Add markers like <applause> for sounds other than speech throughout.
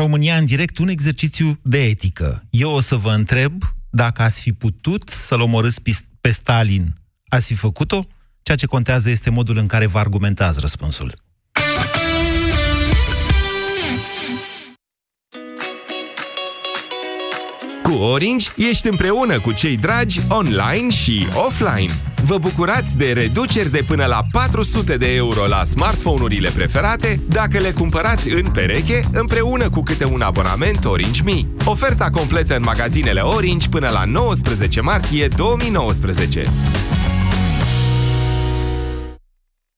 România în direct, un exercițiu de etică. Eu o să vă întreb dacă ați fi putut să-l omorâți pe Stalin. Ați fi făcut-o? Ceea ce contează este modul în care vă argumentați răspunsul. Cu Orange ești împreună cu cei dragi online și offline. Vă bucurați de reduceri de până la 400 de euro la smartphone-urile preferate dacă le cumpărați în pereche împreună cu câte un abonament Orange Mi. Oferta completă în magazinele Orange până la 19 martie 2019.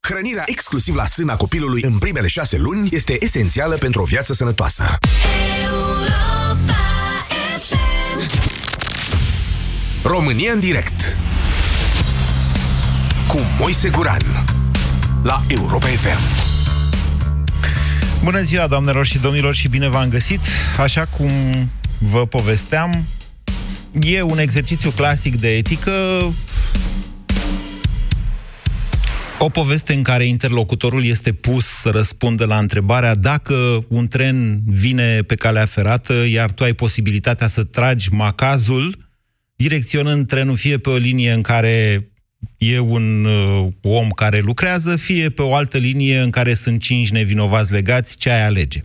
Hrănirea exclusiv la sâna copilului în primele șase luni este esențială pentru o viață sănătoasă. România în direct cu Moise Guran la Europa FM. Bună ziua, doamnelor și domnilor, și bine v-am găsit. Așa cum vă povesteam, e un exercițiu clasic de etică o poveste în care interlocutorul este pus să răspundă la întrebarea dacă un tren vine pe calea ferată, iar tu ai posibilitatea să tragi macazul, direcționând trenul fie pe o linie în care e un uh, om care lucrează, fie pe o altă linie în care sunt cinci nevinovați legați, ce ai alege.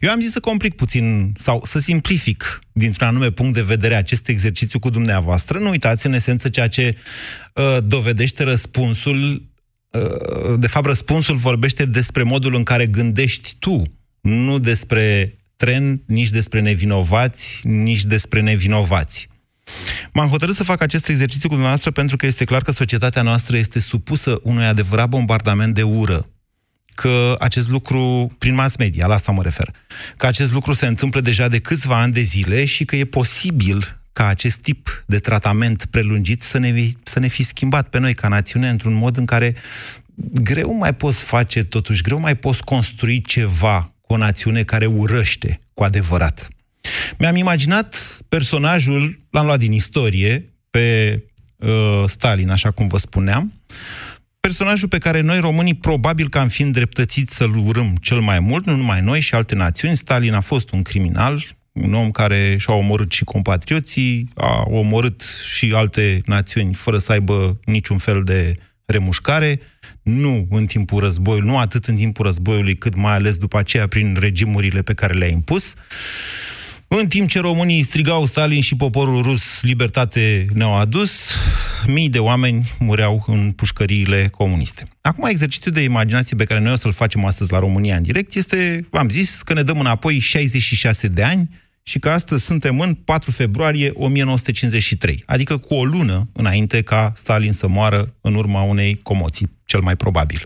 Eu am zis să complic puțin sau să simplific dintr-un anume punct de vedere acest exercițiu cu dumneavoastră. Nu uitați, în esență, ceea ce uh, dovedește răspunsul uh, de fapt, răspunsul vorbește despre modul în care gândești tu, nu despre tren, nici despre nevinovați, nici despre nevinovați. M-am hotărât să fac acest exercițiu cu dumneavoastră pentru că este clar că societatea noastră este supusă unui adevărat bombardament de ură. Că acest lucru, prin mass media, la asta mă refer, că acest lucru se întâmplă deja de câțiva ani de zile și că e posibil ca acest tip de tratament prelungit să ne, să ne fi schimbat pe noi ca națiune într-un mod în care greu mai poți face totuși, greu mai poți construi ceva cu o națiune care urăște cu adevărat. Mi-am imaginat personajul, l-am luat din istorie, pe uh, Stalin, așa cum vă spuneam, personajul pe care noi românii probabil că am fi îndreptățiți să-l urâm cel mai mult, nu numai noi și alte națiuni. Stalin a fost un criminal, un om care și-a omorât și compatrioții, a omorât și alte națiuni fără să aibă niciun fel de remușcare, nu în timpul războiului, nu atât în timpul războiului, cât mai ales după aceea prin regimurile pe care le-a impus. În timp ce românii strigau Stalin și poporul rus libertate ne-au adus, mii de oameni mureau în pușcăriile comuniste. Acum, exercițiul de imaginație pe care noi o să-l facem astăzi la România în direct este, v-am zis, că ne dăm înapoi 66 de ani și că astăzi suntem în 4 februarie 1953, adică cu o lună înainte ca Stalin să moară în urma unei comoții, cel mai probabil.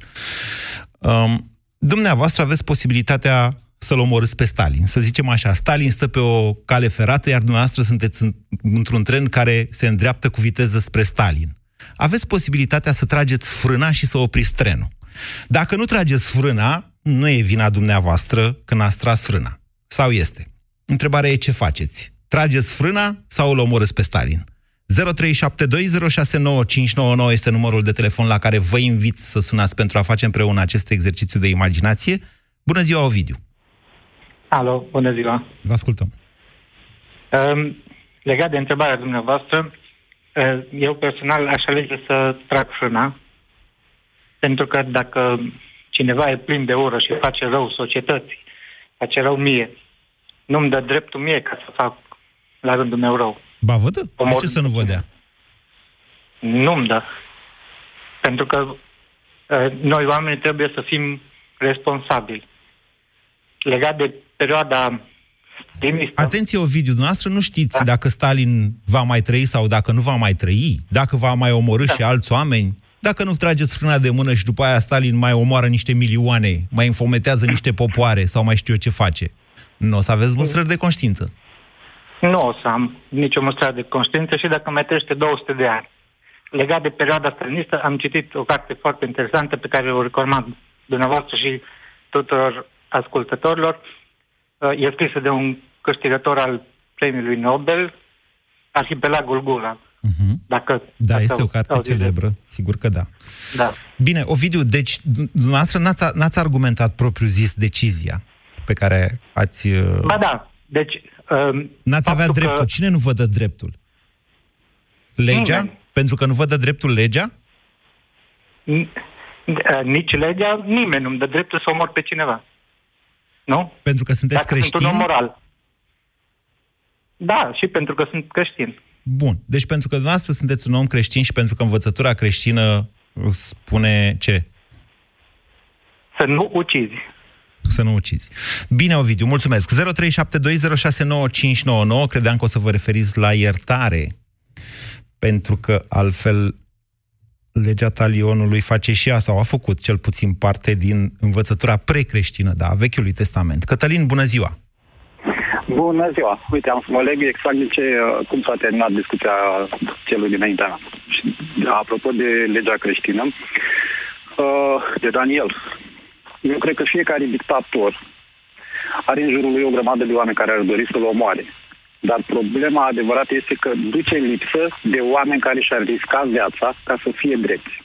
Um, dumneavoastră aveți posibilitatea să-l omorâți pe Stalin. Să zicem așa, Stalin stă pe o cale ferată, iar dumneavoastră sunteți într-un tren care se îndreaptă cu viteză spre Stalin. Aveți posibilitatea să trageți frâna și să opriți trenul. Dacă nu trageți frâna, nu e vina dumneavoastră când ați tras frâna. Sau este? Întrebarea e ce faceți. Trageți frâna sau îl omorâți pe Stalin? 0372069599 este numărul de telefon la care vă invit să sunați pentru a face împreună acest exercițiu de imaginație. Bună ziua, Ovidiu! Alo, bună ziua! Vă ascultăm. Um, legat de întrebarea dumneavoastră, uh, eu personal aș alege să trag frâna, pentru că dacă cineva e plin de ură și face rău societății, face rău mie, nu-mi dă dreptul mie ca să fac la rândul meu rău. Ba vă dă? De ce să nu vă dea? Nu-mi dă. Pentru că uh, noi oamenii trebuie să fim responsabili. Legat de perioada Stalinista. Atenție, Ovidiu, dumneavoastră nu știți da. dacă Stalin va mai trăi sau dacă nu va mai trăi, dacă va mai omorâ da. și alți oameni, dacă nu trageți frâna de mână și după aia Stalin mai omoară niște milioane, mai infometează niște popoare sau mai știu eu ce face. Nu o să aveți mustrări de conștiință. Nu o să am nicio mustrare de conștiință și dacă mai trăiește 200 de ani. Legat de perioada stalinistă, am citit o carte foarte interesantă pe care o recomand dumneavoastră și tuturor ascultătorilor. Uh, e scrisă de un câștigător al premiului Nobel, Arhipelagul Gulag. Uh-huh. Dacă, da, dacă este o carte celebră, de... sigur că da. da. Bine, Ovidiu, deci dumneavoastră n-ați, n-ați argumentat propriu zis decizia. pe care ați... Uh, ba da, deci... Uh, N-ați avea dreptul. Că... Cine nu vă dă dreptul? Legea? Nimeni. Pentru că nu vă dă dreptul legea? Nici legea, nimeni nu-mi dă dreptul să omor pe cineva. Nu? Pentru că sunteți Dacă creștini? sunt un om moral. Da, și pentru că sunt creștin. Bun. Deci pentru că dumneavoastră sunteți un om creștin și pentru că învățătura creștină spune ce? Să nu ucizi. Să nu ucizi. Bine, Ovidiu, mulțumesc. 0372069599. Credeam că o să vă referiți la iertare, pentru că altfel legea talionului face și ea, sau a făcut cel puțin parte din învățătura precreștină, da, Vechiului Testament. Cătălin, bună ziua! Bună ziua! Uite, am să mă leg exact de ce, uh, cum s-a terminat discuția celui dinaintea mea. Apropo de legea creștină, uh, de Daniel, eu cred că fiecare dictator are în jurul lui o grămadă de oameni care ar dori să-l omoare. Dar problema adevărată este că duce lipsă de oameni care și-ar risca viața ca să fie drepți.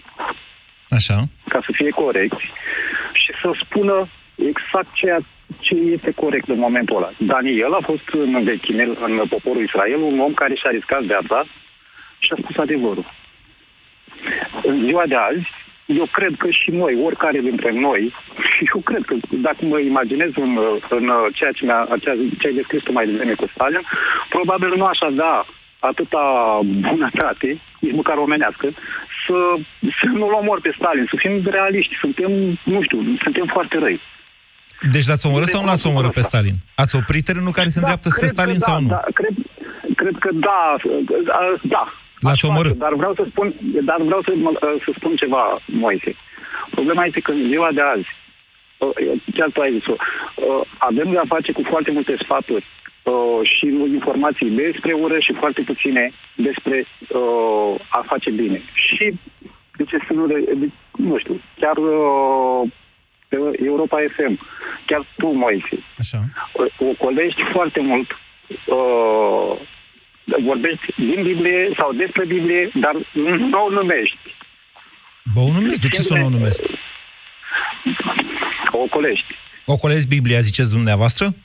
Așa. Ca să fie corecți și să spună exact ceea ce este corect în momentul ăla. Daniel a fost în vechime, în poporul Israel, un om care și-a riscat viața și a spus adevărul. În ziua de azi, eu cred că și noi, oricare dintre noi, și eu cred că dacă mă imaginez în, în ceea ce, mi-a, ce ai descris tu mai devreme cu Stalin, probabil nu aș avea atâta bunătate, nici măcar omenească, să, să nu-l omor pe Stalin, să fim realiști, suntem, nu știu, suntem foarte răi. Deci l-ați omorât sau nu l-ați omorât pe Stalin? Ați oprit trenul care se da, îndreaptă spre Stalin da, sau nu? Da, cred, cred că da, da. L-ați omorât? Dar vreau să spun, dar vreau să, să spun ceva, Moise. Problema este că în ziua de azi, chiar tu ai zis-o, avem de a face cu foarte multe sfaturi și informații despre ură și foarte puține despre a face bine. Și de ce să nu, nu știu, chiar pe Europa FM. Chiar tu, Moise. Așa. O, o colești foarte mult. Uh, vorbești din Biblie sau despre Biblie, dar nu o numești. Bă, o numesc. De ce să nu o numesc? O colești. O colegi Biblia, ziceți dumneavoastră?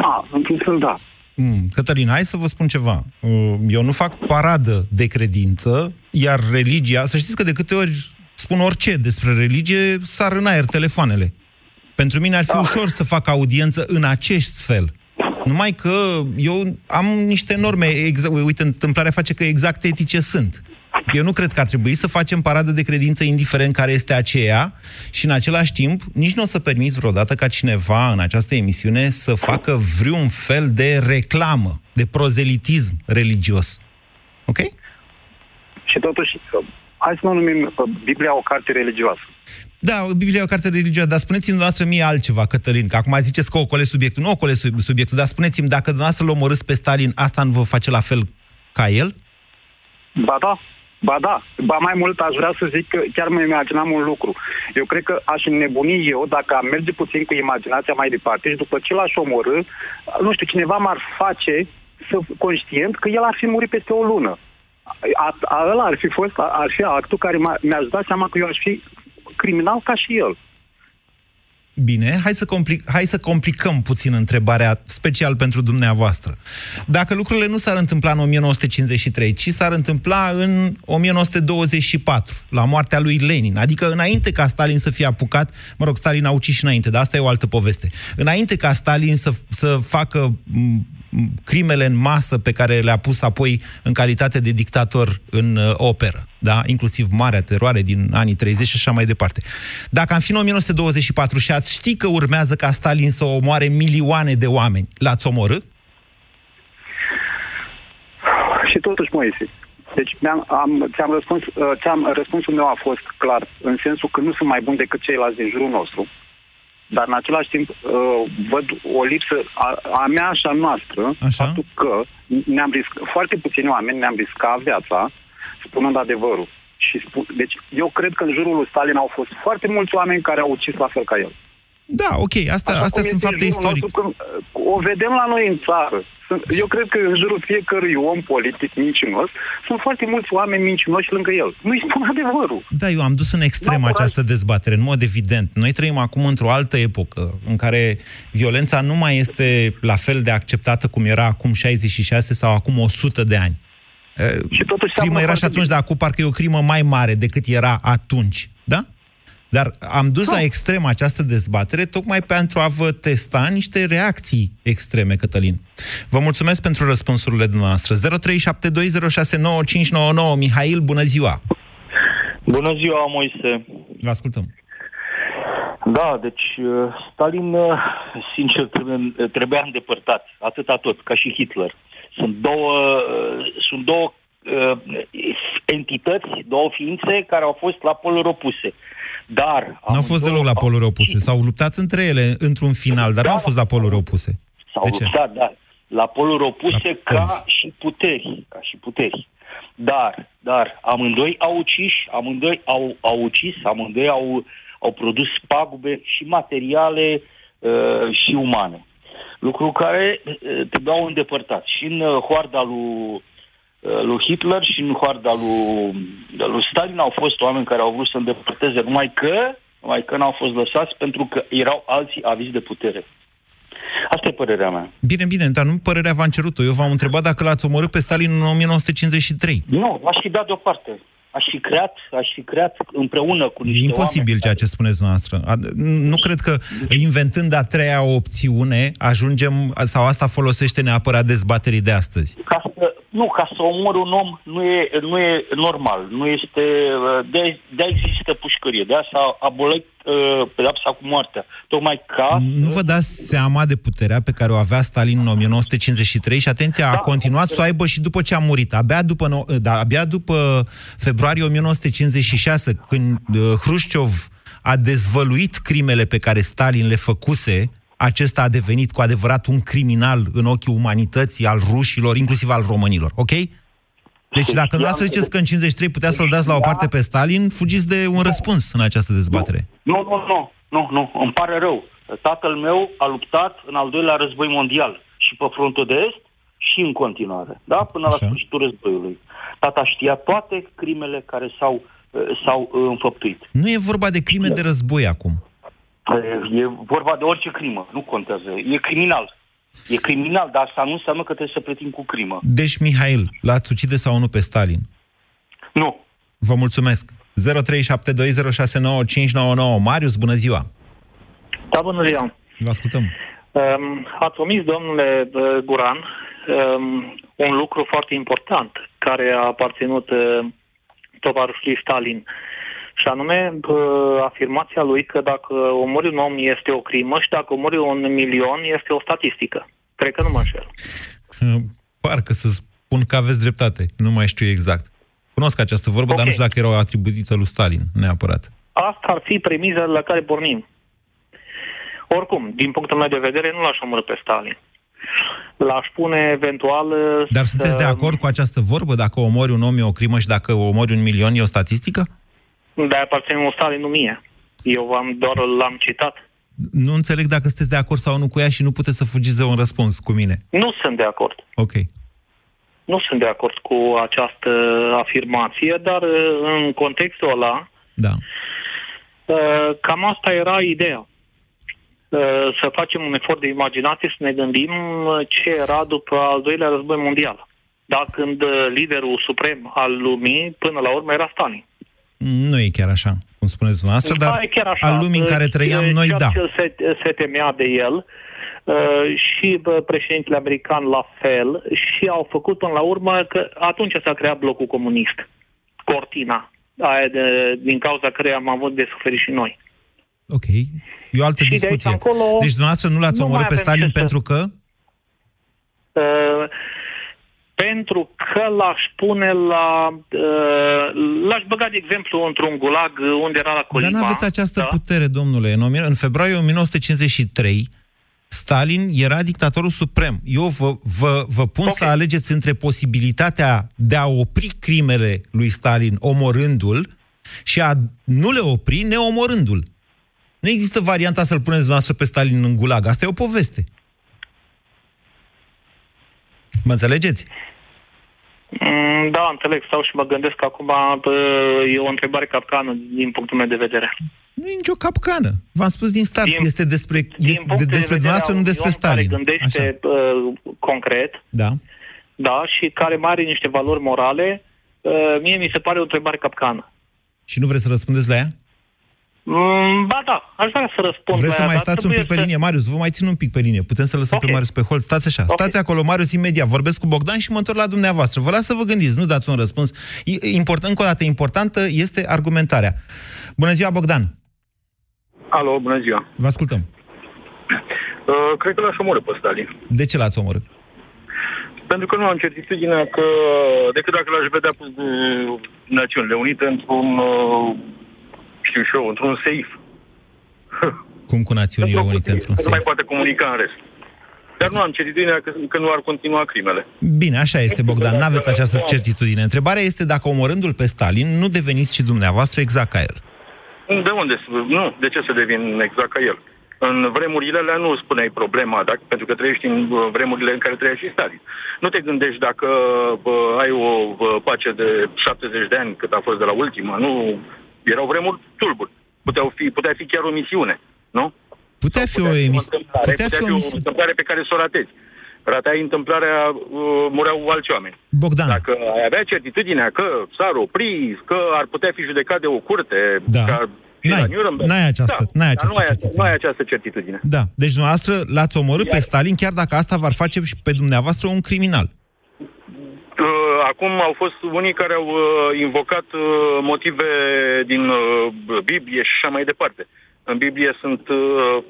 Da, într-un fel da. Mm, Cătălin, hai să vă spun ceva. Uh, eu nu fac paradă de credință, iar religia, să știți că de câte ori spun orice despre religie, sar în aer telefoanele. Pentru mine ar fi da. ușor să fac audiență în acest fel. Numai că eu am niște norme, exact, uite, întâmplarea face că exact etice sunt. Eu nu cred că ar trebui să facem paradă de credință indiferent care este aceea și în același timp nici nu o să permiți vreodată ca cineva în această emisiune să facă vreun fel de reclamă, de prozelitism religios. Ok? Și totuși, hai să nu numim uh, Biblia o carte religioasă. Da, Biblia e o carte religioasă, dar spuneți-mi dumneavoastră mie altceva, Cătălin, că acum ziceți că o subiectul. Nu o subiectul, dar spuneți-mi, dacă dumneavoastră l omorâți pe Stalin, asta nu vă face la fel ca el? Ba da, Ba da, ba mai mult aș vrea să zic că chiar mă imaginam un lucru. Eu cred că aș înnebuni eu dacă am merge puțin cu imaginația mai departe și după ce l-aș omorâ, nu știu, cineva m-ar face să conștient că el ar fi murit peste o lună a, a, ăla ar fi fost, ar fi actul care mi-aș da seama că eu aș fi criminal ca și el. Bine, hai să, complic- hai să complicăm puțin întrebarea, special pentru dumneavoastră. Dacă lucrurile nu s-ar întâmpla în 1953, ci s-ar întâmpla în 1924, la moartea lui Lenin, adică înainte ca Stalin să fie apucat, mă rog, Stalin a ucis și înainte, dar asta e o altă poveste, înainte ca Stalin să, să facă crimele în masă pe care le-a pus apoi în calitate de dictator în uh, operă, da? inclusiv Marea Teroare din anii 30 și așa mai departe. Dacă am fi în 1924 și ați ști că urmează ca Stalin să omoare milioane de oameni, l-ați omorât? Și totuși, Moise, deci am, am, ți-am răspuns, uh, ți-am, răspunsul meu a fost clar, în sensul că nu sunt mai bun decât ceilalți din jurul nostru dar în același timp uh, văd o lipsă a, a mea și a noastră, Așa? faptul că ne-am riscat, foarte puțini oameni ne-am riscat viața spunând adevărul. Și spu- deci eu cred că în jurul lui Stalin au fost foarte mulți oameni care au ucis la fel ca el. Da, ok, asta, Așa astea sunt fapte istorice. o vedem la noi în țară. Sunt, eu cred că în jurul fiecărui om politic mincinos sunt foarte mulți oameni mincinoși lângă el. Nu-i spun <laughs> adevărul. Da, eu am dus în extrem N-am această dezbatere, în mod evident. Noi trăim acum într-o altă epocă, în care violența nu mai este la fel de acceptată cum era acum 66 sau acum 100 de ani. Și totuși Crimă seamănă era și foarte atunci, dar acum parcă e o crimă mai mare decât era atunci. Da? Dar am dus la extrem această dezbatere tocmai pentru a vă testa niște reacții extreme, Cătălin. Vă mulțumesc pentru răspunsurile dumneavoastră. 0372069599 Mihail, bună ziua! Bună ziua, Moise. Vă ascultăm. Da, deci uh, Stalin, uh, sincer, trebuie- trebuia îndepărtat, atâta tot, ca și Hitler. Sunt două, uh, sunt două uh, entități, două ființe care au fost la poluri opuse. Dar... Nu au fost amândouă deloc la au poluri opuse. ucis. S-au luptat între ele într-un final, dar nu au fost la poluri opuse. S-au De ce? luptat, da, la poluri opuse La ca poluri. și puteri, ca și puteri. Dar, dar, amândoi au ucis, amândoi au, au ucis, amândoi au, au produs pagube și materiale uh, și umane. Lucru care uh, trebuiau îndepărtat. Și în uh, hoarda lui, uh, lui Hitler și în hoarda lui, lui Stalin au fost oameni care au vrut să îndepărteze, numai că, numai că n-au fost lăsați pentru că erau alții avizi de putere. Asta e părerea mea. Bine, bine, dar nu părerea v-am cerut-o. Eu v-am întrebat dacă l-ați omorât pe Stalin în 1953. Nu, aș fi dat deoparte. Aș fi creat, aș fi creat împreună cu E niște imposibil oameni ceea ce spuneți noastră. Nu cred că inventând a treia opțiune ajungem, sau asta folosește neapărat dezbaterii de astăzi. Ca să, nu, ca să omori un om nu e, nu e normal. Nu este... De, de există pușcărie. De asta a abolit uh, pedapsa cu moartea. Tocmai ca... Nu vă dați seama de puterea pe care o avea Stalin în 1953 și atenția, a Da, continuat să o aibă și după ce a murit. Abia după, no- da, abia după februarie 1956, când uh, Hrușciov a dezvăluit crimele pe care Stalin le făcuse, acesta a devenit cu adevărat un criminal în ochii umanității, al rușilor, inclusiv al românilor. Ok? Deci dacă nu să ziceți că în 53 putea să-l dați la o parte pe Stalin, fugiți de un răspuns în această dezbatere. Nu, nu, nu, nu, nu, îmi pare rău. Tatăl meu a luptat în al doilea război mondial și pe frontul de est și în continuare, da? Până la Așa. sfârșitul războiului. Tata știa toate crimele care s-au, uh, s-au uh, înfăptuit. Nu e vorba de crime de război acum. E vorba de orice crimă, nu contează. E criminal. E criminal, dar asta nu înseamnă că trebuie să plătim cu crimă. Deci, Mihail, l-ați ucide sau nu pe Stalin? Nu. Vă mulțumesc. 0372069599. Marius, bună ziua! Da, bună ziua. Vă ascultăm. Um, ați omis, domnule uh, Guran, um, un lucru foarte important care a aparținut uh, tovarășului Stalin. Și anume, uh, afirmația lui că dacă omori un om este o crimă și dacă omori un milion este o statistică. Cred că nu mă înșel. Parcă să spun că aveți dreptate. Nu mai știu exact. Cunosc această vorbă, Ok. dar nu știu dacă era atribuită lui Stalin, neapărat. Asta ar fi premiza la care pornim. Oricum, din punctul meu de vedere, nu l-aș omorâ pe Stalin. L-aș pune eventual... uh, Dar sunteți să- de acord cu această vorbă? Dacă omori un om e o crimă și dacă omori un milion e o statistică? De aparține lui Stalin, nu mie. Eu am, doar l-am citat. Nu înțeleg dacă sunteți de acord sau nu cu ea și nu puteți să fugiți de un răspuns cu mine. Nu sunt de acord. Ok. Nu sunt de acord cu această afirmație, dar uh, în contextul ăla, Da. uh, cam asta era ideea. Uh, Să facem un efort de imaginație, să ne gândim uh, ce era după al doilea război mondial. Da, când uh, liderul suprem al lumii, până la urmă, era Stalin. Nu e chiar așa, cum spuneți dumneavoastră, Da, dar e chiar așa. al lumii în care Uh, trăiam noi, ceea da. ce se, se temea de el uh, și bă, președintele american la fel și au făcut până la urmă că atunci s-a creat blocul comunist, cortina, aia de, din cauza căreia am avut de suferit și noi. Ok. E o altă Și de aici discuție. încolo deci dumneavoastră nu l-ați nu omorât mai pe avem Stalin ce să- pentru că... Uh, pentru că l-aș pune la... Uh, l-aș băga, de exemplu, într-un gulag unde era la Colima. Dar nu aveți această da? putere, domnule. În, 1000 în februarie 1953, Stalin era dictatorul suprem. Eu vă, vă, vă pun Ok. să alegeți între posibilitatea de a opri crimele lui Stalin omorându-l și a nu le opri neomorându-l. Nu există varianta să-l puneți dumneavoastră pe Stalin în gulag. Asta e o poveste. Mă înțelegeți? Mm, Da, înțeleg, stau și mă gândesc că acum bă, e o întrebare capcană din punctul meu de vedere. Nu e nicio capcană. V-am spus din start, Din- este despre, Din este punct de, de despre vedere dumneavoastră, a nu unui despre om Stalin. care gândește Așa. uh, concret, Da. da, și care mai are niște valori morale, uh, mie mi se pare o întrebare capcană. Și nu vreți să răspundeți la ea? Mm, ba da, aș vrea să răspund Vreți la să ea, mai dar stați un pic pe trebuie linie, Marius? Vă mai țin un pic pe linie. Putem să lăsăm Ok. pe Marius pe hold? Stați așa. Ok. Stați acolo, Marius, imediat. Vorbesc cu Bogdan și mă întorc la dumneavoastră. Vă las să vă gândiți, nu dați un răspuns. I- Important, încă o dată, importantă este argumentarea. Bună ziua, Bogdan. Alo, bună ziua. Vă ascultăm. Uh, cred că l-aș omorâ pe Stalin. De ce l-ați omorât? Pentru că nu am certitudinea că, decât dacă l-aș vedea cu uh, Națiunile Unite într-un, uh, știu și eu, într-un safe. <laughs> Cum cu Națiunile Într-o Unite cutie, într-un că nu mai safe? poate comunica în rest. Dar nu am certitudinea că, că nu ar continua crimele. Bine, așa este, Bogdan. Nu aveți această certitudine. Întrebarea este dacă omorându-l pe Stalin, nu deveniți și dumneavoastră exact ca el. De unde? să- Nu, de ce să devin exact ca el? În vremurile alea nu spuneai problema, dacă, pentru că trăiești în uh, vremurile în care trăia și Stalin. Nu te gândești dacă bă, ai o bă, pace de 70 de ani cât a fost de la ultima. Nu, erau vremuri tulburi. Puteau fi, putea fi chiar o misiune, nu? Putea fi o Putea fi o emisiune. întâmplare, Putea fi o o emisiune. întâmplare pe care să o ratezi. Ratai întâmplarea, uh, mureau alți oameni. Bogdan, Dacă ai avea certitudinea că s-ar opri, că ar putea fi judecat de o curte, Da. ca și N-ai. la Nuremberg. N-ai această- da, n-ai dar această nu ai, certitudine. nu ai această certitudine. da. Deci dumneavoastră l-ați omorât pe Stalin, chiar dacă asta v-ar face și pe dumneavoastră un criminal. Uh, Acum au fost unii care au uh, invocat uh, motive din uh, Biblie și așa mai departe. În Biblie sunt uh,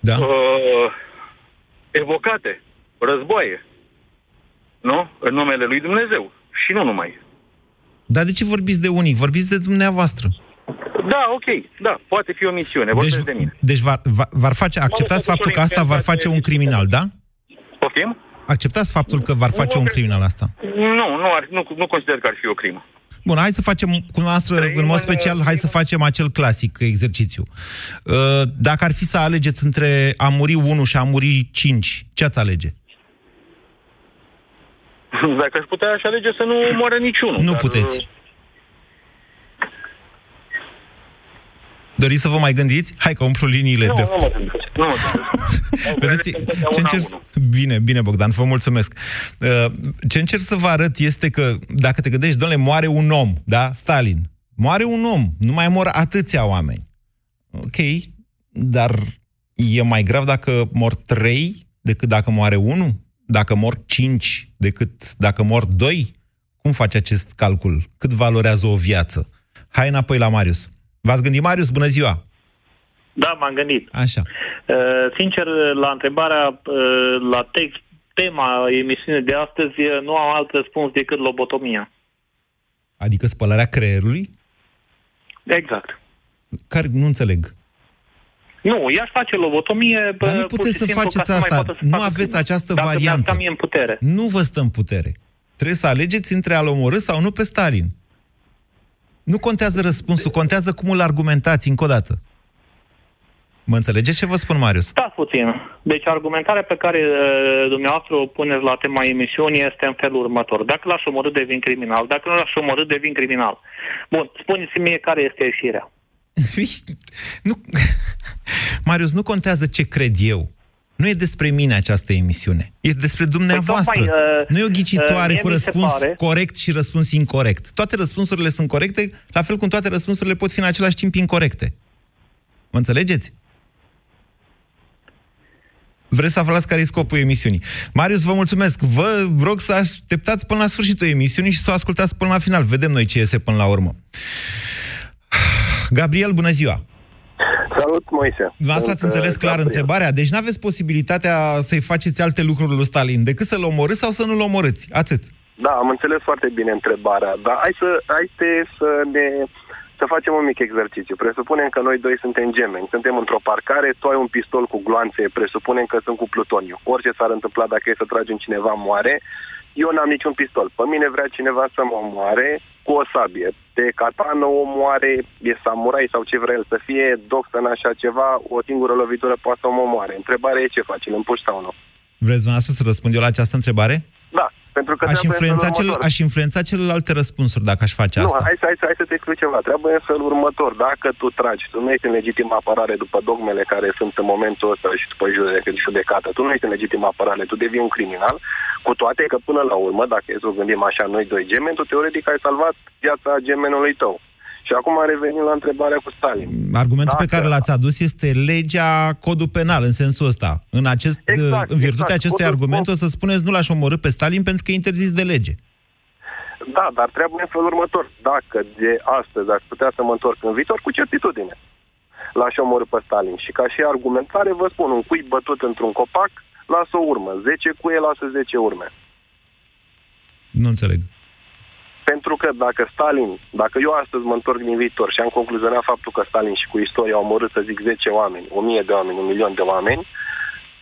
Da? uh, evocate războaie, nu? În numele lui Dumnezeu. Și nu numai. Dar de ce vorbiți de unii? Vorbiți de dumneavoastră. Da, ok, da, poate fi o misiune, vorbesc Deci, de mine. deci v-ar, v- v-ar face, acceptați Mă, faptul că asta v-ar face un criminal, da? Poftim? Acceptați faptul că v-ar face un criminal asta. Nu, nu, ar, nu, nu consider că ar fi o crimă. Bun, hai să facem cu noastră, Trăim în mod în- special, hai să facem acel clasic exercițiu. Uh, Dacă ar fi să alegeți între a muri 1 și a muri 5, ce ați alege? Dacă aș putea, aș alege să nu moară niciunul. Nu dar, puteți. Doriți să vă mai gândiți? Hai că umplu liniile Nu, de... nu mă gândesc. Nu mă gândesc. <laughs> Vedeți, Întotdeauna ce încerc... unul. Bine, bine, Bogdan, vă mulțumesc. Uh, Ce încerc să vă arăt este că, dacă te gândești, domnule, moare un om, da? Stalin. Moare un om, nu mai mor atâția oameni. Ok, dar e mai grav dacă mor trei decât dacă moare unul? Dacă mor cinci decât dacă mor doi? Cum faci acest calcul? Cât valorează o viață? Hai înapoi la Marius. V-ați gândit, Marius? Bună ziua! Da, m-am gândit. Așa. Uh, sincer, la întrebarea, uh, la text, tema emisiunii de astăzi, uh, nu am alt răspuns decât lobotomia. Adică spălarea creierului? Exact. Care nu înțeleg. Nu, i-aș face lobotomie. Dar nu pur puteți și să simplu, faceți ca să mai asta. poată să Nu facă aveți crime. această Dacă variantă. mi-ar sta mie în putere. Nu vă stă în putere. Trebuie să alegeți între a-l omorâ sau nu pe Stalin. Nu contează răspunsul, contează cum îl argumentați încă o dată. Mă înțelegeți ce vă spun, Marius? Stați puțin. Deci argumentarea pe care uh, dumneavoastră o puneți la tema emisiunii este în felul următor. Dacă l-aș omorâ, devin criminal. Dacă nu l-aș omorâ, devin criminal. Bun, spuneți-mi mie care este ieșirea. <laughs> nu... Marius, nu contează ce cred eu. Nu e despre mine această emisiune. E despre dumneavoastră. Păi tocmai, uh, nu e o ghicitoare uh, cu mie mi se răspuns pare- corect și răspuns incorrect. Toate răspunsurile sunt corecte, la fel cum toate răspunsurile pot fi în același timp incorrecte. Mă înțelegeți? Vreți să aflați care e scopul emisiunii. Marius, vă mulțumesc. Vă rog să așteptați până la sfârșitul emisiunii și să o ascultați până la final. Vedem noi ce iese până la urmă. <sighs> Gabriel, bună ziua! Salut, Moise. Dumneavoastră ați Sunt, înțeles uh, clar Gabriel. întrebarea? Deci nu aveți posibilitatea să-i faceți alte lucruri lui Stalin decât să-l omorâți sau să nu-l omorâți. Atât. Da, am înțeles foarte bine întrebarea, dar hai să, hai să ne să facem un mic exercițiu. Presupunem că noi doi suntem gemeni, suntem într-o parcare, tu ai un pistol cu gloanțe, presupunem că sunt cu plutoniu. Orice s-ar întâmpla dacă e să tragem cineva moare, eu n-am niciun pistol. Pe mine vrea cineva să mă omoare cu o sabie. De katană o moare, e samurai sau ce vrea el să fie, Doxon așa ceva, o singură lovitură poate să mă omoare. Întrebarea e ce faci, îl împuși sau nu? Vreți dumneavoastră să răspund eu la această întrebare? Da, pentru că Aș trebuie influența, în felul cel, următor. aș influența celelalte răspunsuri dacă aș face Nu, asta. hai, să- hai, să- hai să te explic ceva. Trebuie în felul următor. Dacă tu tragi, tu nu ești în legitimă apărare după dogmele care sunt în momentul ăsta și după judec- judecată, tu nu ești în legitimă apărare, tu devii un criminal, cu toate că până la urmă, dacă e să o gândim așa noi doi gemeni, tu teoretic ai salvat viața gemenului tău. Și acum revenim la întrebarea cu Stalin. Argumentul pe Dacă- care l-ați adus este legea, codul penal, în sensul ăsta. În, acest, Exact, în virtutea exact. acestui Codul- argument o să spuneți nu l-aș omorâ pe Stalin pentru că e interzis de lege. Da, dar trebuie în felul următor. Dacă de astăzi aș putea să mă întorc în viitor, cu certitudine l-aș omorâ pe Stalin. Și ca și argumentare vă spun, un cui bătut într-un copac lasă o urmă. 10 cuie lasă 10 urme. Nu înțeleg. Pentru că dacă Stalin, dacă eu astăzi mă întorc din viitor și am concluzionat faptul că Stalin și cu istoria au omorât, să zic, 10 oameni, 1000 de oameni, un milion de oameni,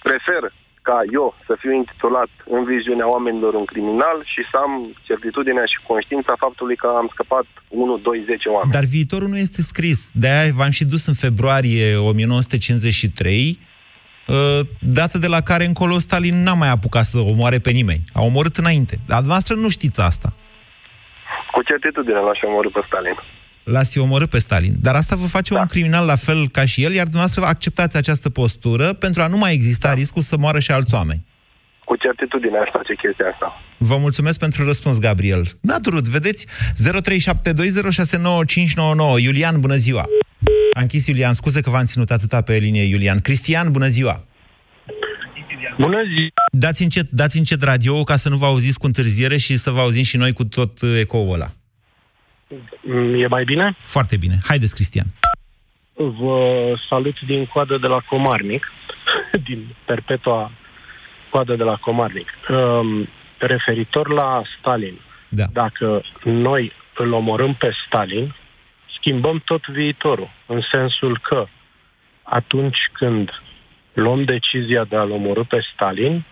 prefer ca eu să fiu intitulat în viziunea oamenilor un criminal și să am certitudinea și conștiința faptului că am scăpat 1, 2, 10 oameni. Dar viitorul nu este scris. De-aia v-am și dus în februarie 1953, uh, dată de la care încolo Stalin n-a mai apucat să omoare pe nimeni. A omorât înainte. Dar dumneavoastră nu știți asta. Cu certitudine l-aș omorâ pe Stalin. L-ați omorât pe Stalin. Dar asta vă face da. un criminal la fel ca și el, iar dumneavoastră acceptați această postură pentru a nu mai exista da. riscul să moară și alți oameni. Cu certitudine aș face chestia asta. Vă mulțumesc pentru răspuns, Gabriel. N-a durut, vedeți? 0372069599. Iulian, bună ziua! A închis Iulian, scuze că v-am ținut atâta pe linie, Iulian. Cristian, bună ziua! Bună ziua! Dați încet, dați încet radio ca să nu vă auziți cu întârziere și să vă auzim și noi cu tot uh, ecoul ăla. E mai bine? Foarte bine. Haideți, Cristian. Vă salut din coadă de la Comarnic, <laughs> din perpetua coadă de la Comarnic. Um, referitor la Stalin, da. dacă noi îl omorâm pe Stalin, schimbăm tot viitorul, în sensul că atunci când luăm decizia de a-l omorâ pe Stalin,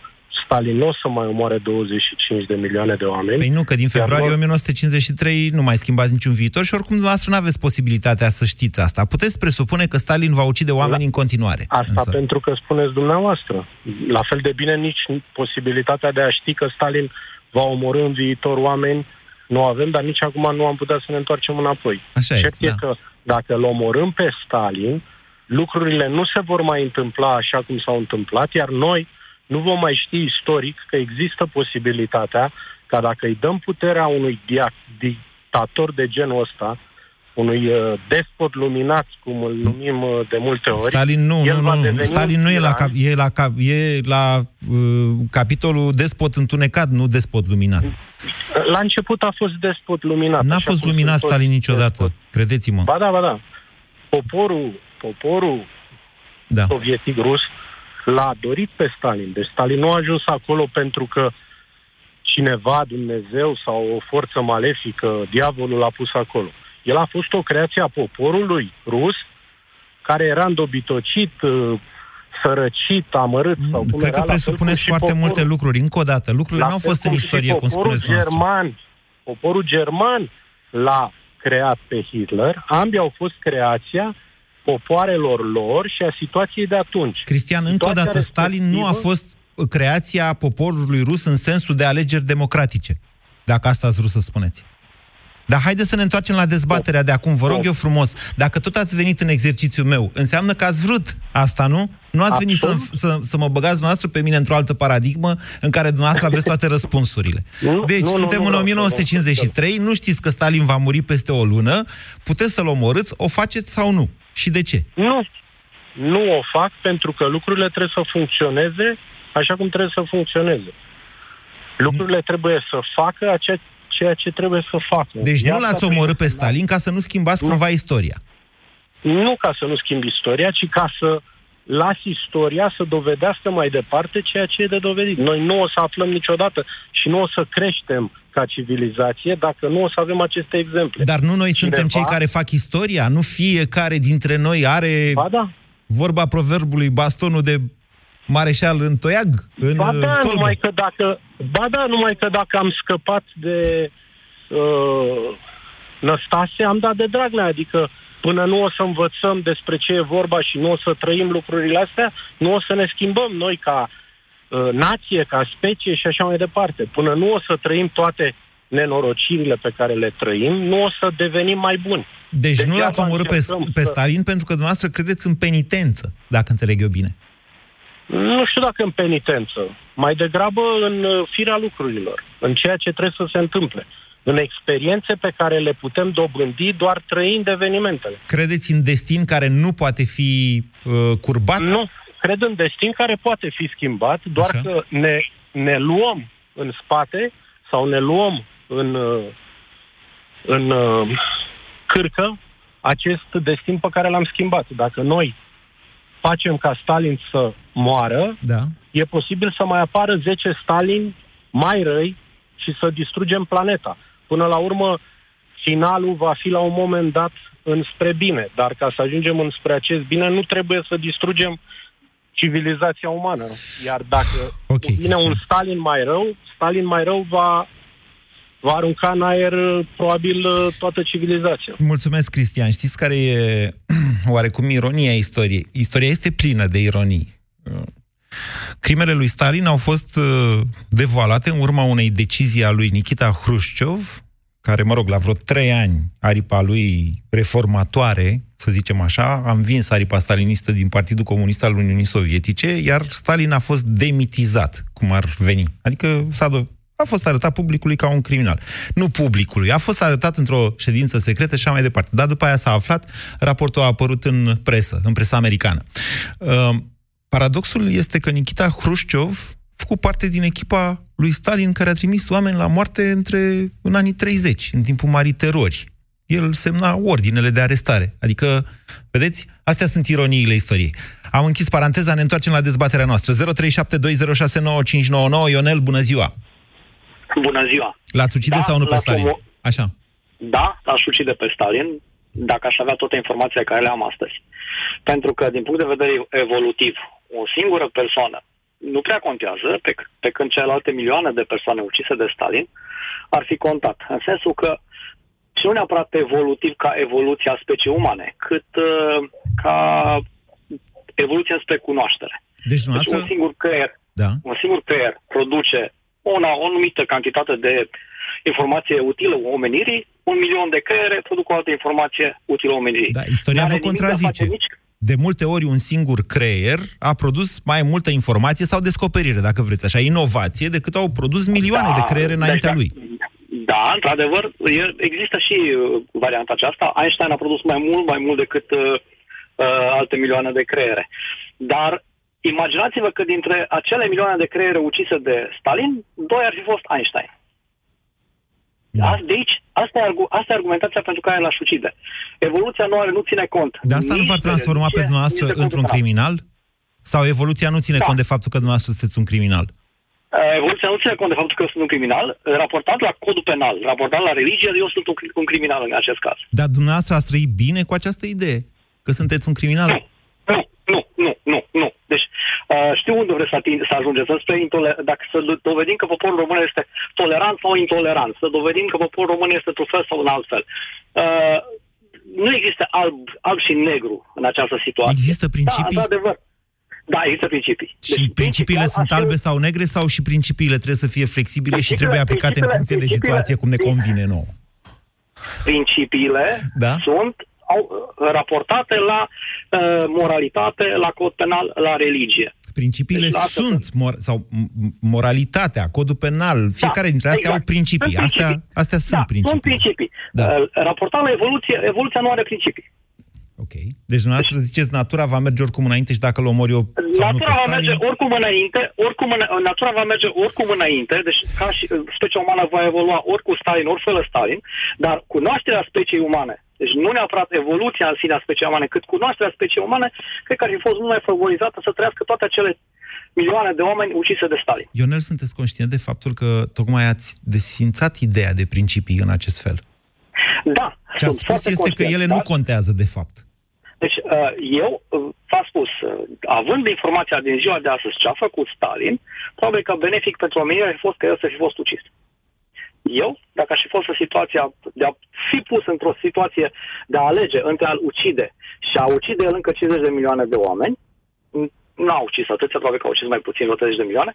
Stalin nu o să mai omoare 25 de milioane de oameni. Păi nu, că din februarie 1953 nu mai schimbați niciun viitor și oricum dumneavoastră nu aveți posibilitatea să știți asta. Puteți presupune că Stalin va ucide oameni La... în continuare. Asta însă. pentru că spuneți dumneavoastră. La fel de bine nici posibilitatea de a ști că Stalin va omorâ în viitor oameni nu avem, dar nici acum nu am putea să ne întoarcem înapoi. Așa Cert este, e da. că dacă îl omorâm pe Stalin, lucrurile nu se vor mai întâmpla așa cum s-au întâmplat, iar noi nu vom mai ști istoric că există posibilitatea ca dacă îi dăm puterea unui dia- dictator de genul ăsta, unui uh, despot luminat, cum îl numim uh, de multe ori, Stalin nu, el nu, va nu, deveni Stalin nu e la, cap, e la, cap, e la uh, capitolul despot întunecat, nu despot luminat. La început a fost despot luminat. N-a așa fost cum luminat sunt Stalin toți niciodată, despot. credeți-mă. Ba da, ba da. Poporul, poporul da. sovietic rus l-a dorit pe Stalin. Deci Stalin nu a ajuns acolo pentru că cineva, Dumnezeu sau o forță malefică, diavolul l-a pus acolo. El a fost o creație a poporului rus care era îndobitocit, uh, sărăcit, amărât sau cum Mm, Cred era, că la fel cum presupuneți și foarte poporul. multe lucruri. Încă o dată, lucrurile La nu au fel fost în cum și istorie, cum poporul spuneți noastră. german, poporul german l-a creat pe Hitler. Ambii au fost creația popoarelor lor și a situației de atunci. Cristian, încă o Situația dată, Stalin nu a respectivă- fost creația poporului rus în sensul de alegeri democratice, dacă asta ați vrut să spuneți. Dar haideți să ne întoarcem la dezbaterea de acum, vă rog eu frumos. Dacă tot ați venit în exercițiul meu, înseamnă că ați vrut asta, nu? Nu ați venit să, să, să mă băgați dumneavoastră pe mine într-o altă paradigmă în care dumneavoastră aveți toate răspunsurile. Nu, Deci, nu, nu, suntem nu în vreau să 1953, nu știți că Stalin va muri peste o lună, puteți să-l omorâți, o faceți sau nu? Și de ce? Nu. Nu o fac pentru că lucrurile trebuie să funcționeze așa cum trebuie să funcționeze. Lucrurile trebuie să facă acea, ceea ce trebuie să facă. Deci nu Viața l-ați trebuie omorât pe să- Stalin ca să nu schimbați cumva istoria. Nu ca să nu schimbi istoria, ci ca să las istoria să dovedească mai departe ceea ce e de dovedit. Noi nu o să aflăm niciodată și nu o să creștem ca civilizație dacă nu o să avem aceste exemple. Dar nu noi Cineva- suntem cei care fac istoria? Nu fiecare dintre noi are Ba da. vorba proverbului bastonul de mareșal în toiag? În Ba da, tolbă? numai că dacă, ba da, numai că dacă am scăpat de uh, Năstase, am dat de Dragnea, adică până nu o să învățăm despre ce e vorba și nu o să trăim lucrurile astea, nu o să ne schimbăm noi ca uh, nație, ca specie și așa mai departe. Până nu o să trăim toate nenorocirile pe care le trăim, nu o să devenim mai buni. Deci nu l-ați omorât pe, pe Stalin pentru că dumneavoastră credeți în penitență, dacă înțeleg eu bine. Nu știu dacă în penitență, mai degrabă în uh, firea lucrurilor, în ceea ce trebuie să se întâmple, în experiențe pe care le putem dobândi doar trăind evenimentele. Credeți în destin care nu poate fi uh, curbat? Nu, cred în destin care poate fi schimbat, doar Așa. că ne, ne luăm în spate sau ne luăm în, uh, în uh, cârcă acest destin pe care l-am schimbat. Dacă noi facem ca Stalin să moară, da. e posibil să mai apară 10 Stalin mai răi și să distrugem planeta. Până la urmă, finalul va fi la un moment dat înspre bine, dar ca să ajungem înspre acest bine, nu trebuie să distrugem civilizația umană. Iar dacă okay, vine un Stalin mai rău, Stalin mai rău va va arunca în aer probabil toată civilizația. Mulțumesc, Cristian. Știți care e <clears throat> oarecum ironia istoriei? Istoria este plină de ironii. Crimele lui Stalin au fost uh, devoalate în urma unei decizii a lui Nikita Hrușciov, care, mă rog, la vreo trei ani, aripa lui reformatoare, să zicem așa, a învins aripa stalinistă din Partidul Comunist al Uniunii Sovietice, iar Stalin a fost demitizat, cum ar veni. Adică s-a do- a fost arătat publicului ca un criminal. Nu publicului, a fost arătat într-o ședință secretă și așa mai departe. Dar după aia s-a aflat, raportul a apărut în presă, în presa americană. Uh, paradoxul este că Nikita Hrușciov făcut parte din echipa lui Stalin care a trimis oameni la moarte între în anii 30, în timpul Marii Terori. El semna ordinele de arestare. Adică, vedeți, astea sunt ironiile istoriei. Am închis paranteza, ne întoarcem la dezbaterea noastră. 0372069599 Ionel, bună ziua! Bună ziua! L-ați ucide da, sau nu pe Stalin? Așa. Da, aș ucide pe Stalin, dacă aș avea toate informațiile care le am astăzi. Pentru că, din punct de vedere evolutiv, o singură persoană nu prea contează, pe, pe când celelalte milioane de persoane ucise de Stalin ar fi contat. În sensul că și nu neapărat evolutiv ca evoluția speciei umane, cât uh, ca evoluția spre cunoaștere. Deci, deci un singur creier, da. un singur creier produce una, o anumită cantitate de informație utilă omenirii, un milion de creiere produc o altă informație utilă omenirii. Da, istoria vă contrazice. Nici... De multe ori un singur creier a produs mai multă informație sau descoperire, dacă vreți așa, inovație, decât au produs milioane da, de creiere înaintea deci, lui. Da, într-adevăr, există și uh, varianta aceasta. Einstein a produs mai mult, mai mult decât uh, uh, alte milioane de creiere. Dar Imaginați-vă că dintre acele milioane de creiere ucise de Stalin, doi ar fi fost Einstein. Da. De aici, asta e, asta e argumentația pentru care l-aș ucide. Evoluția nu, are, nu ține cont. De asta nu va transforma pe dumneavoastră într-un criminal? Sau evoluția nu ține da. cont de faptul că dumneavoastră sunteți un criminal? Uh, evoluția nu ține cont de faptul că eu sunt un criminal. Raportat la codul penal, raportat la religie, eu sunt un, un criminal în acest caz. Dar dumneavoastră ați trăit bine cu această idee? Că sunteți un criminal? Nu, nu, nu, nu, nu, nu. Deci uh, știu unde vreți să, ating, să ajungeți, spre intoler- dacă să dovedim că poporul român este tolerant sau intolerant, să dovedim că poporul român este într-un fel sau în alt fel. Uh, nu există alb, alb și negru în această situație. Există principii? Da, într-adevăr. Da, există principii. Și deci, principiile sunt așa... albe sau negre sau și principiile trebuie să fie flexibile și trebuie aplicate în funcție de situație cum ne convine nouă? Principiile da? sunt au uh, raportate la uh, moralitate, la cod penal, la religie. Principiile deci, sunt, mor- sau moralitatea, codul penal, da, fiecare da, dintre astea exact. au principii. Sunt principii. Astea, astea sunt da, principii. Sunt principii. Da. Uh, raportat la evoluție, evoluția nu are principii. Ok. Deci dumneavoastră ziceți, natura va merge oricum înainte și dacă îl omori eu Natura va merge oricum înainte, oricum în, natura va merge oricum înainte, deci ca și specia umană va evolua ori cu Stalin, ori fără Stalin, dar cunoașterea speciei umane, deci nu neapărat evoluția în sine a speciei umane, cât cunoașterea speciei umane, cred că ar fi fost mult mai favorizată să trăiască toate acele milioane de oameni ucise de Stalin. Ionel, sunteți conștient de faptul că tocmai ați desfințat ideea de principii în acest fel? Da. Ce ați spus este că ele nu contează, de fapt. Deci, uh, eu uh, v-am spus, uh, având informația din ziua de astăzi ce a făcut Stalin, probabil că benefic pentru oamenii ar fi fost că el să fi fost ucis. Eu, dacă aș fi fost în situația de a fi pus într-o situație de a alege între a-l ucide și a ucide el încă 50 de milioane de oameni, n-a ucis atâția, probabil că au ucis mai puțin, vreo 30 de milioane,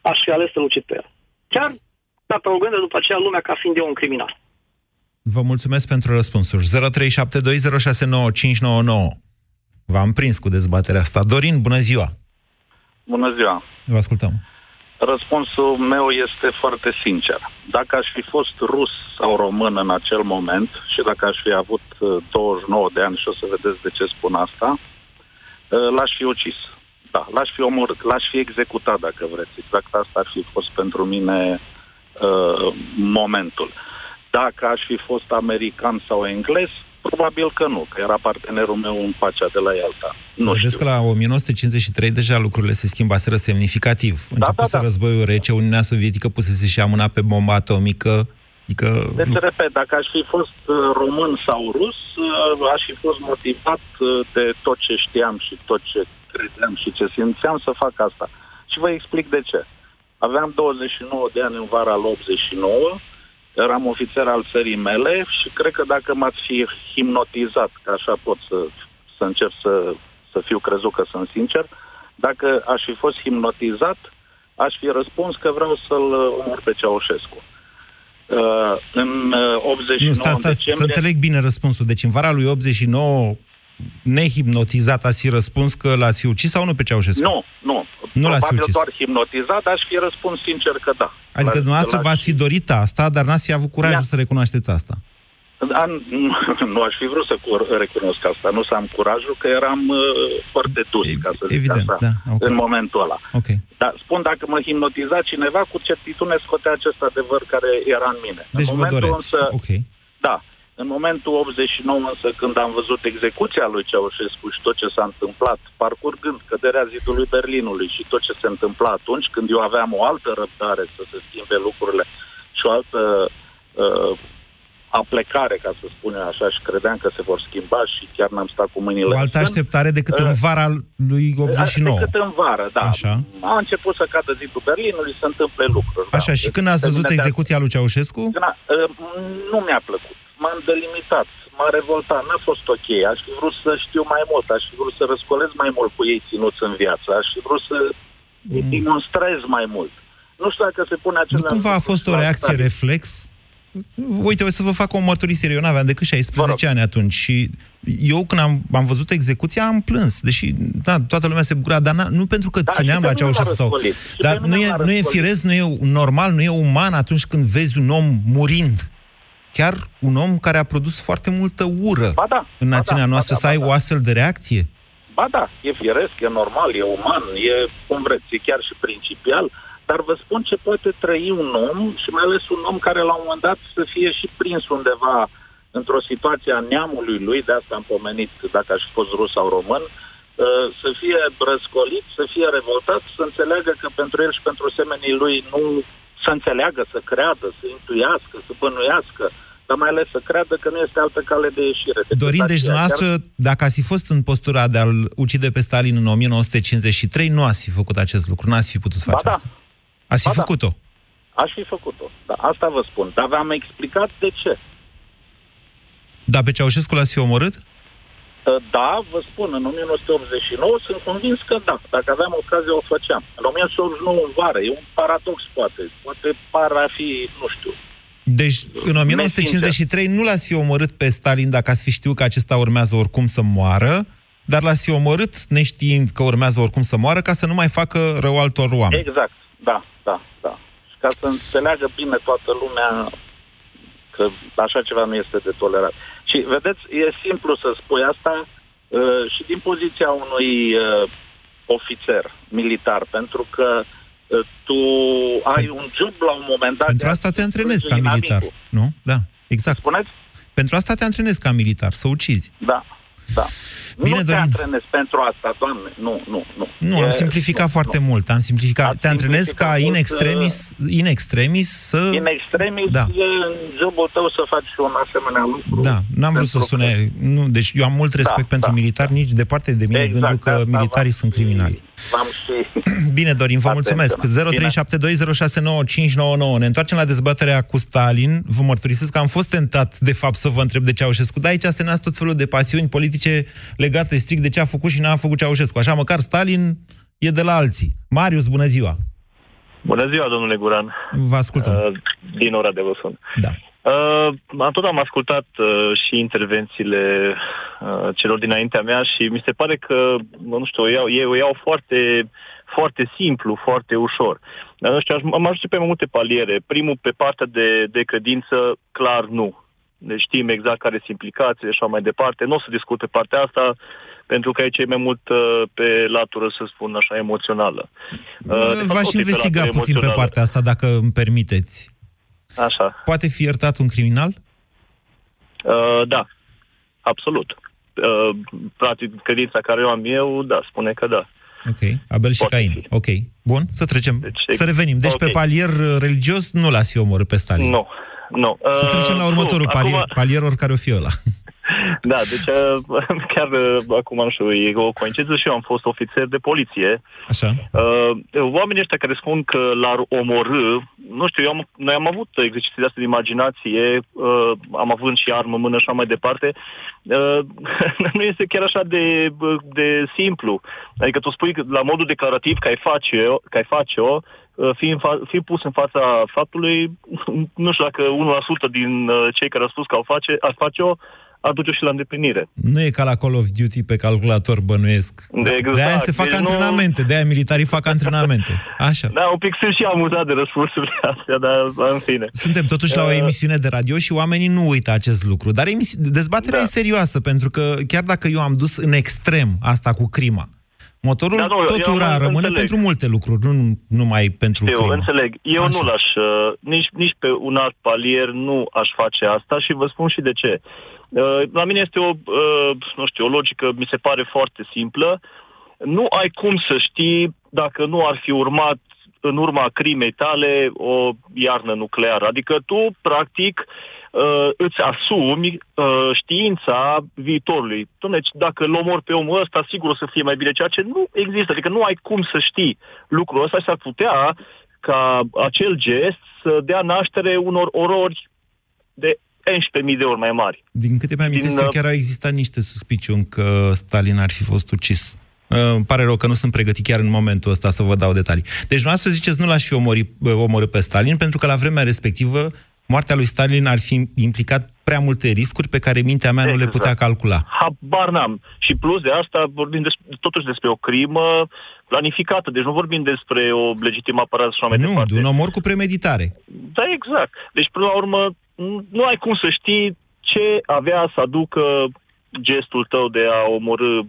aș fi ales să-l ucid pe el. Chiar adăugând după aceea lumea ca fiind eu un criminal. Vă mulțumesc pentru răspunsuri. 0372069599. V-am prins cu dezbaterea asta. Dorin, bună ziua! Bună ziua! Vă ascultăm. Răspunsul meu este foarte sincer. Dacă aș fi fost rus sau român în acel moment și dacă aș fi avut 29 uh, de ani și o să vedeți de ce spun asta, uh, l-aș fi ucis. Da, l-aș fi omorât, l-aș fi executat, dacă vreți. Exact asta ar fi fost pentru mine uh, momentul. Dacă aș fi fost american sau englez, Probabil că nu, că era partenerul meu în pacea de la Ialta. Nu Vedeți că la 1953 deja lucrurile se schimbaseră semnificativ. Da, Începuse da, da. războiul rece, Uniunea Sovietică pusese și amâna pe bomba atomică. Adică... Deci, repet, dacă aș fi fost uh, român sau rus, uh, aș fi fost motivat uh, de tot ce știam și tot ce credeam și ce simțeam să fac asta. Și vă explic de ce. Aveam 29 de ani în vara al 89, eram ofițer al țării mele și cred că dacă m-ați fi hipnotizat, că așa pot să, să încep să, să fiu crezut că sunt sincer, dacă aș fi fost hipnotizat, aș fi răspuns că vreau să-l omor pe Ceaușescu. Uh, în 89 uh, nu, sta, sta, decembrie... Să înțeleg bine răspunsul. Deci în vara lui 89 nehipnotizat ați fi răspuns că l-ați fi ucis sau nu pe Ceaușescu? Nu, nu. Nu Probabil l-ați doar hipnotizat, aș fi răspuns sincer că da. Adică dumneavoastră v-ați fi dorit asta, dar n-ați fi avut curajul să recunoașteți asta. An, nu aș fi vrut să recunosc asta, nu să am curajul, că eram uh, foarte dus, Ev- ca să zic evident, asta, da, okay. în momentul ăla. Okay. Dar spun, dacă mă hipnotiza cineva, cu certitudine scotea acest adevăr care era în mine. Deci în vă doreți, însă, okay. Da, în momentul 89 însă, când am văzut execuția lui Ceaușescu și tot ce s-a întâmplat, parcurgând căderea zidului Berlinului și tot ce se întâmpla atunci, când eu aveam o altă răbdare să se schimbe lucrurile și o altă uh, aplecare, ca să spunem așa, și credeam că se vor schimba și chiar n-am stat cu mâinile O altă așteptare decât uh, în vara lui 89. Decât în vară, da. Așa. A început să cadă zidul Berlinului, să întâmple lucruri. Așa, da. și când ați văzut execuția lui Ceaușescu? Când a, uh, nu mi-a plăcut m-am delimitat, m-a revoltat, n-a fost ok. Aș fi vrut să știu mai mult, aș fi vrut să răscolez mai mult cu ei ținuți în viață, aș fi vrut să mm. demonstrez mai mult. Nu știu dacă se pune același... Nu cumva a fost o reacție stare. reflex? Uite, o să vă fac o mărturisire. Eu n-aveam decât 16 ani atunci și eu când am, am văzut execuția am plâns, deși da, toată lumea se bucura, dar nu pentru că da, țineam la Ceaușescu sau... Dar nu e, nu e firesc, nu e normal, nu e uman atunci când vezi un om murind chiar un om care a produs foarte multă ură ba da, în națiunea ba da, noastră, ba da, să ai ba da. o astfel de reacție? Ba da, e firesc, e normal, e uman, e, cum vreți, e chiar și principial, dar vă spun ce poate trăi un om și mai ales un om care la un moment dat să fie și prins undeva într-o situație a neamului lui, de asta am pomenit dacă aș fi fost rus sau român, ă, să fie răscolit, să fie revoltat, să înțeleagă că pentru el și pentru semenii lui nu să înțeleagă, să creadă, să intuiască, să bănuiască, dar mai ales să creadă că nu este altă cale de ieșire. De Dorin, deci dumneavoastră, chiar... dacă ați fi fost în postura de a-l ucide pe Stalin în 1953, nu ați fi făcut acest lucru, nu ați fi putut face ba da. asta. Ați fi ba da. făcut-o. Aș fi făcut-o, da, asta vă spun. Dar v-am explicat de ce. Dar pe Ceaușescu l-ați fi omorât? Ă, da, vă spun, în 1989 sunt convins că da. Dacă aveam ocazie, o făceam. În 1989 în vară, e un paradox, poate. Poate par a fi, nu știu, deci, în 1953 nu l-ați fi omorât pe Stalin dacă ați fi știut că acesta urmează oricum să moară, dar l-ați fi omorât neștiind că urmează oricum să moară, ca să nu mai facă rău altor oameni. Exact, da, da, da. Și ca să înțeleagă bine toată lumea că așa ceva nu este de tolerat. Și vedeți, e simplu să spui asta uh, și din poziția unui uh, ofițer militar, pentru că uh, tu ai un job la un moment dat... Pentru asta te antrenezi ca militar, nu? Da, exact. Spuneți? Pentru asta te antrenezi ca militar, să ucizi. Da, da. Bine, nu te antrenezi pentru asta, doamne. Nu, nu, nu. Nu, e, am simplificat nu, foarte nu. mult. Am simplificat. Am te antrenezi ca in extremis, in extremis să... In extremis da. e în jobul tău să faci un asemenea lucru. Da, n-am vrut să sune... Nu, deci eu am mult respect da, pentru da, militari, da. nici departe de mine exact, gândul că militarii sunt criminali. V-am și... <clears throat> Bine, Dorin, vă mulțumesc. 0372069599. Ne întoarcem la dezbaterea cu Stalin. Vă mărturisesc că am fost tentat, de fapt, să vă întreb de Ceaușescu, dar aici se nasc tot felul de pasiuni politice legate strict de ce a făcut și n-a făcut Ceaușescu. Așa, măcar Stalin e de la alții. Marius, bună ziua! Bună ziua, domnule Guran. Vă ascultăm. Uh, din ora de Văsun. Da. Uh, tot am ascultat uh, și intervențiile uh, celor dinaintea mea și mi se pare că, nu știu, o iau, ei o iau foarte, foarte simplu, foarte ușor. Dar, nu știu, aș, am ajuns pe mai multe paliere. Primul, pe partea de, de credință, clar nu. Deci știm exact care sunt implicațiile și așa mai departe. Nu o să discut pe partea asta, pentru că aici e mai mult uh, pe latură, să spun așa, emoțională. Uh, V-aș investiga pe puțin pe partea asta, dacă îmi permiteți. Așa. Poate fi iertat un criminal? Uh, da, absolut. Uh, practic, credința care o am eu, da, spune că da. Ok, Abel și Poate Cain. Fi. Ok, bun, să trecem, deci, să revenim. Deci okay. pe palier religios nu l-ați fi omorât pe Stalin. Nu, nu. Să trecem la uh, următorul nu, palier, acum... palier oricare o fi ăla. Da, deci uh, <laughs> chiar uh, acum, nu știu, e o coincidență și eu am fost ofițer de poliție. Așa. Uh, oamenii ăștia care spun că l-ar omorâ, nu știu, eu am, noi am avut exerciții de astea de imaginație, uh, am avut și armă mână și așa mai departe. Uh, <laughs> nu este chiar așa de, de simplu. Adică tu spui că la modul declarativ că ai face-o, că ai face-o uh, fi, fa- fi pus în fața faptului, <laughs> nu știu dacă 1% din uh, cei care au spus că au face, ar face-o, aduce și la îndeplinire. Nu e ca la Call of Duty pe calculator, bănuiesc. De exact. De-aia se fac deci antrenamente, nu... de-aia militarii fac antrenamente. Așa. Da, un pic sunt și amuzat de răspunsurile <laughs> astea, dar în fine. Suntem totuși la o uh, emisiune de radio și oamenii nu uită acest lucru. Dar emisi... dezbaterea da. e serioasă, pentru că chiar dacă eu am dus în extrem asta cu crima, Motorul da, nu, tot ura rămâne înțeleg. pentru multe lucruri, nu numai pentru Știu, crimă. înțeleg. Eu Așa. nu l-aș, uh, nici, nici pe un alt palier nu aș face asta și vă spun și de ce. Uh, la mine este o, uh, nu știu, o logică, mi se pare foarte simplă. Nu ai cum să știi dacă nu ar fi urmat în urma crimei tale o iarnă nucleară. Adică tu, practic, uh, îți asumi știința viitorului. Deci, dacă îl omor pe omul ăsta, sigur o să fie mai bine, ceea ce nu există. Adică nu ai cum să știi lucrul ăsta și s-ar putea ca acel gest să dea naștere unor orori de 11.000 de ori mai mari. Din câte mi amintesc că uh, chiar au existat niște suspiciuni că Stalin ar fi fost ucis. Uh, îmi pare rău că nu sunt pregătit chiar în momentul ăsta să vă dau detalii. Deci noastră ziceți nu l-aș fi omori, uh, omorât pe Stalin, pentru că la vremea respectivă moartea lui Stalin ar fi implicat prea multe riscuri pe care mintea mea exact. nu le putea exact. calcula. Habar n-am. Și plus de asta vorbim des, totuși despre o crimă planificată. Deci nu vorbim despre o legitimă apărare și mai Nu, departe. de un omor cu premeditare. Da, exact. Deci, până la urmă, nu ai cum să știi ce avea să aducă gestul tău de a omorâ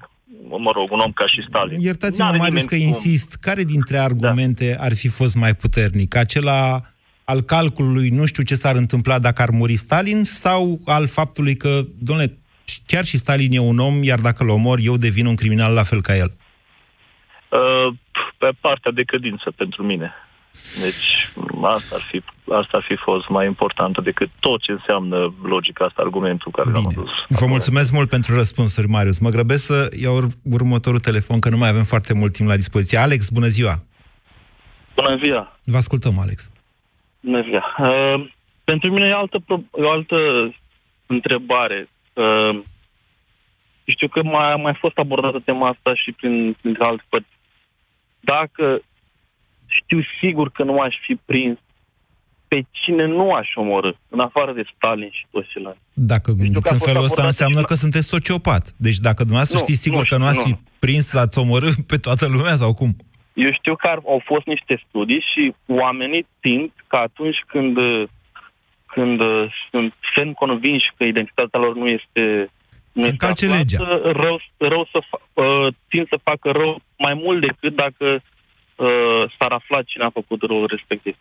mă rog, un om ca și Stalin. Iertați-mă, Marius, că cum. insist. Care dintre argumente da. ar fi fost mai puternic? Acela al calculului, nu știu ce s-ar întâmpla dacă ar muri Stalin, sau al faptului că, domnule, chiar și Stalin e un om, iar dacă îl omor, eu devin un criminal la fel ca el? Uh, pe partea de credință pentru mine. Deci asta ar, fi, asta ar fi fost mai importantă decât tot ce înseamnă logica asta, argumentul care l-am adus. Vă mulțumesc mult pentru răspunsuri, Marius. Mă grăbesc să iau următorul telefon, că nu mai avem foarte mult timp la dispoziție. Alex, bună ziua! Bună ziua! Vă ascultăm, Alex. Bună ziua! Uh, pentru mine e altă, o altă întrebare. Uh, știu că mai a mai fost abordată tema asta și prin, prin alte părți. Dacă știu sigur că nu aș fi prins pe cine nu aș omorâ, în afară de Stalin și toți ceilalți. Dacă gândiți în felul ăsta, înseamnă că sunteți sociopat. Deci dacă dumneavoastră nu, știți sigur nu, că nu ați fi prins să ați omorâ pe toată lumea sau cum? Eu știu că au fost niște studii și oamenii tind că atunci când, când sunt ferm convinși că identitatea lor nu este nu este aflată, legea. Rău, rău să fa- uh, tind să facă rău mai mult decât dacă uh, s-ar afla cine a făcut răul respectiv.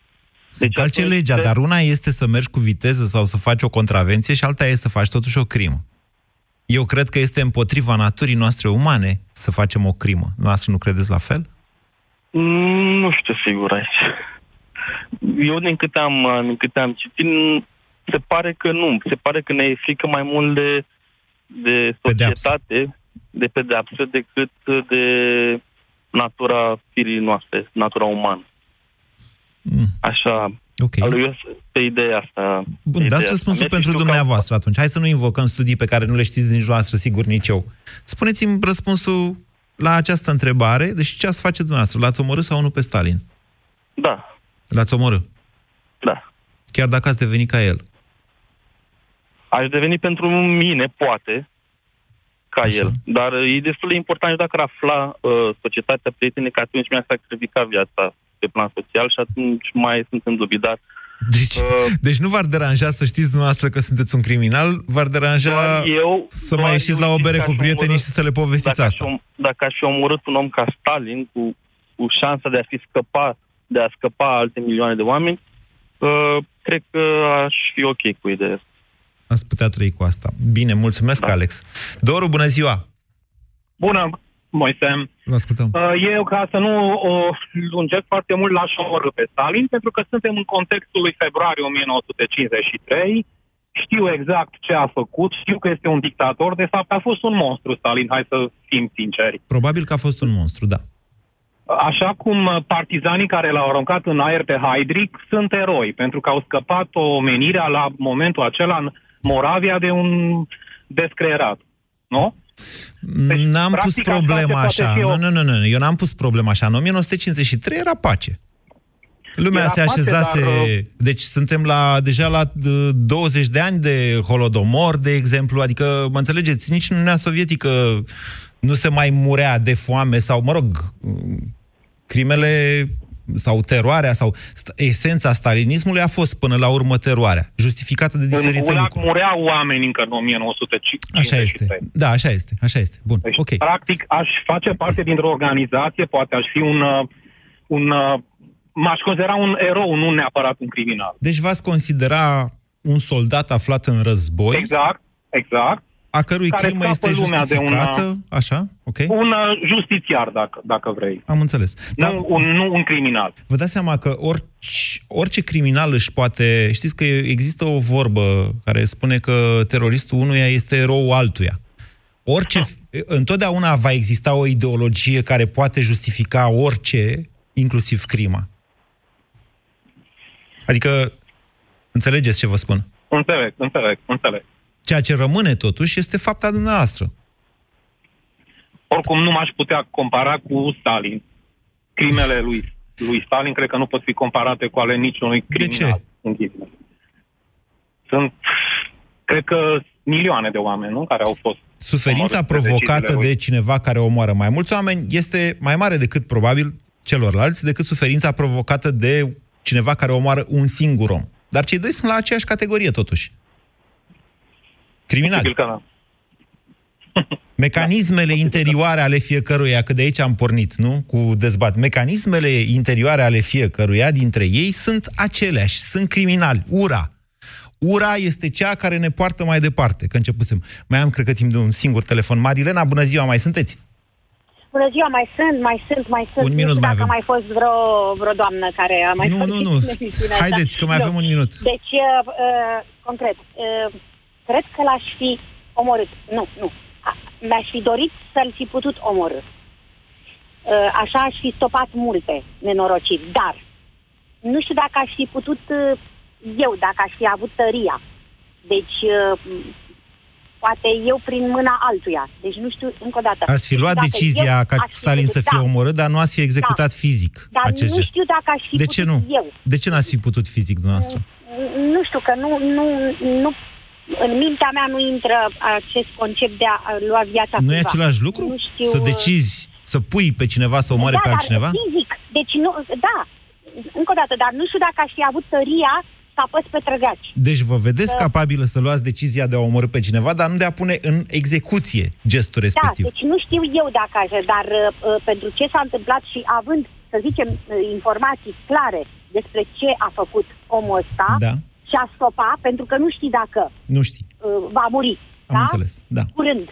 Se deci calce legea, dar una este să mergi cu viteză sau să faci o contravenție și alta este să faci totuși o crimă. Eu cred că este împotriva naturii noastre umane să facem o crimă. Noastră nu credeți la fel? Mm, nu știu sigur aici. Eu, din câte am, din câte am citit, se pare că nu. Se pare că ne e frică mai mult de, de societate, pedeapsă. de pedeapsă, decât de natura firii noastre, natura umană. Mm. Așa, Ok. Eu pe ideea asta. Bun, dați răspunsul pentru dumneavoastră că... atunci. Hai să nu invocăm studii pe care nu le știți nici noastră, sigur, nici eu. Spuneți-mi răspunsul la această întrebare, deci ce ați face dumneavoastră? L-ați omorât sau nu pe Stalin? Da, L-ați omorât? da. Chiar dacă ați devenit ca el. Aș deveni pentru mine, poate, ca Așa. el. Dar uh, e destul de important și dacă ar afla uh, societatea prietene că atunci mi-a sacrificat viața pe plan social și atunci mai sunt în dubii. Dar Deci, deci nu v-ar deranja să știți dumneavoastră că sunteți un criminal, v-ar deranja doar eu... să doar mai ieșiți eu la o știu bere că cu aș prietenii omorâ- și să le povestiți dacă asta. Aș, om- dacă aș fi omorât un om ca Stalin, cu, cu șansa de a fi scăpa, de a scăpa alte milioane de oameni, uh, cred că aș fi ok cu ideea asta. Ați putea trăi cu asta. Bine, mulțumesc, da. Alex. Doru, bună ziua! Bună, Moise. Vă ascultăm. Uh, Eu, ca să nu o lungesc foarte mult, l-aș omorâ pe Stalin, pentru că suntem în contextul lui februarie 1953, știu exact ce a făcut, știu că este un dictator, de fapt a fost un monstru Stalin, hai să fim sinceri. Probabil că a fost un monstru, da. Așa cum uh, partizanii care l-au aruncat în aer pe Heydrich sunt eroi, pentru că au scăpat omenirea la momentul acela în Moravia de un descreierat. Nu? N-am pus practic, așa se problema poate așa. fi Nu, o- nu, nu, nu, eu n-am pus problema așa. În 1953 era pace. Lumea Era se pace, așezase... dar, uh, Deci suntem la deja la uh, 20 de ani de Holodomor, de exemplu. Adică, mă înțelegeți, nici în Uniunea Sovietică nu se mai murea de foame sau, mă rog, uh, crimele sau teroarea sau st- esența stalinismului a fost până la urmă teroarea, justificată de În diferite Gulag lucruri. mureau oameni încă în 1953. Așa este. Da, așa este. Așa este. Bun. Deci, ok. practic, aș face parte dintr-o organizație, poate aș fi un... uh, un uh, m-aș considera un erou, nu neapărat un criminal. Deci v-ați considera un soldat aflat în război, Exact, exact. A cărui care crimă scapă este lumea de un, justificată, așa? Ok? Un uh, justițiar, dacă, dacă vrei. Am înțeles. Nu, un, nu un criminal. Vă dați seama că orice, orice criminal își poate... Știți că există o vorbă care spune că teroristul unuia este erou altuia. Orice... Întotdeauna va exista o ideologie care poate justifica orice, inclusiv crima. Adică, înțelegeți ce vă spun? Înțeleg, înțeleg, înțeleg. Ceea ce rămâne totuși este fapta dumneavoastră. Oricum nu m-aș putea compara cu Stalin. Crimele lui, lui Stalin cred că nu pot fi comparate cu ale niciunui criminal. De ce? Sunt, cred că, milioane de oameni, nu? Care au fost Suferința omorâți de provocată deciziile lui. de cineva care omoară mai mulți oameni este mai mare decât, probabil, celorlalți, decât suferința provocată de cineva care omoară un singur om. Dar cei doi sunt la aceeași categorie, totuși. Criminali. Posibil că <laughs> da. Mecanismele interioare ale fiecăruia, că de aici am pornit, nu? Cu dezbat. Mecanismele interioare ale fiecăruia dintre ei sunt aceleași, sunt criminali. Ura. Ura este cea care ne poartă mai departe, că începusem. Mai am, cred că, timp de un singur telefon. Marilena, bună ziua, mai sunteți? Bună ziua, mai sunt, mai sunt, mai sunt. Un minut nu știu mai dacă avem. a mai fost vreo, vreo doamnă care a mai Nu, fost nu, nu. Haideți, că mai avem un minut. Deci, uh, uh, concret, uh, cred că l-aș fi omorât. Nu, nu. A- Mi-aș fi dorit să-l fi putut omorâ. Uh, așa aș fi stopat multe nenorociri. Dar, nu știu dacă aș fi putut uh, eu, dacă aș fi avut tăria. Deci, uh, poate eu prin mâna altuia. Deci nu știu, încă o dată. Ați fi Nu știu luat dacă decizia eu ca aș fi Stalin să putut- fie da. omorât, dar nu ați fi executat fizic Dar acest nu gest. știu dacă aș fi De putut ce nu? eu. De ce n-ați fi putut fizic, dumneavoastră? Nu știu, că nu, nu, nu, în mintea mea nu intră acest concept de a a lua viața Nu e cuiva. același lucru? Nu știu, Să decizi, să pui pe cineva să omoare da, pe dar altcineva? fizic. Deci nu, da, încă o dată, dar nu știu dacă aș fi avut tăria să apăs pe trăgaci. Deci vă vedeți Uh, capabilă să luați decizia de a omorâ pe cineva, dar nu de a pune în execuție gestul respectiv. Da, deci nu știu eu dacă aș, dar uh, uh, pentru ce s-a întâmplat și având, să zicem, uh, informații clare despre ce a făcut omul ăsta Da. Și a stopa, pentru că nu știi dacă Nu știi. uh, va muri. Am da? înțeles, da. Curând.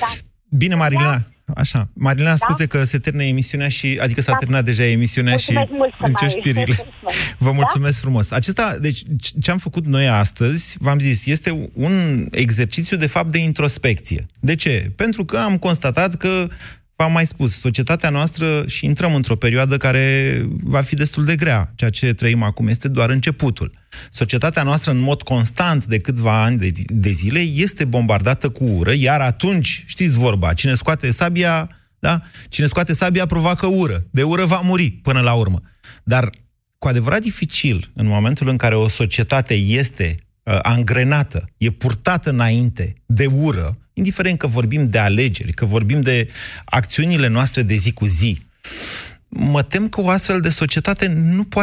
Da? Bine, Marilena. Așa. Marilena, Da? scuze că se termină emisiunea și, adică s-a Da. terminat deja emisiunea Mulțumesc și mult să încep mai- știrile. <laughs> Vă Da? mulțumesc frumos. Acesta, deci, c- ce am făcut noi astăzi, v-am zis, este un exercițiu de fapt de introspecție. De ce? Pentru că am constatat că V-am mai spus, societatea noastră și intrăm într-o perioadă care va fi destul de grea. Ceea ce trăim acum este doar începutul. Societatea noastră, în mod constant de câțiva ani de, de zile, este bombardată cu ură, iar atunci, știți vorba, cine scoate sabia Da? Cine scoate sabia provoacă ură. De ură va muri până la urmă. Dar cu adevărat dificil în momentul în care o societate este uh, angrenată, e purtată înainte de ură, indiferent că vorbim de alegeri, că vorbim de acțiunile noastre de zi cu zi, mă tem că o astfel de societate nu poate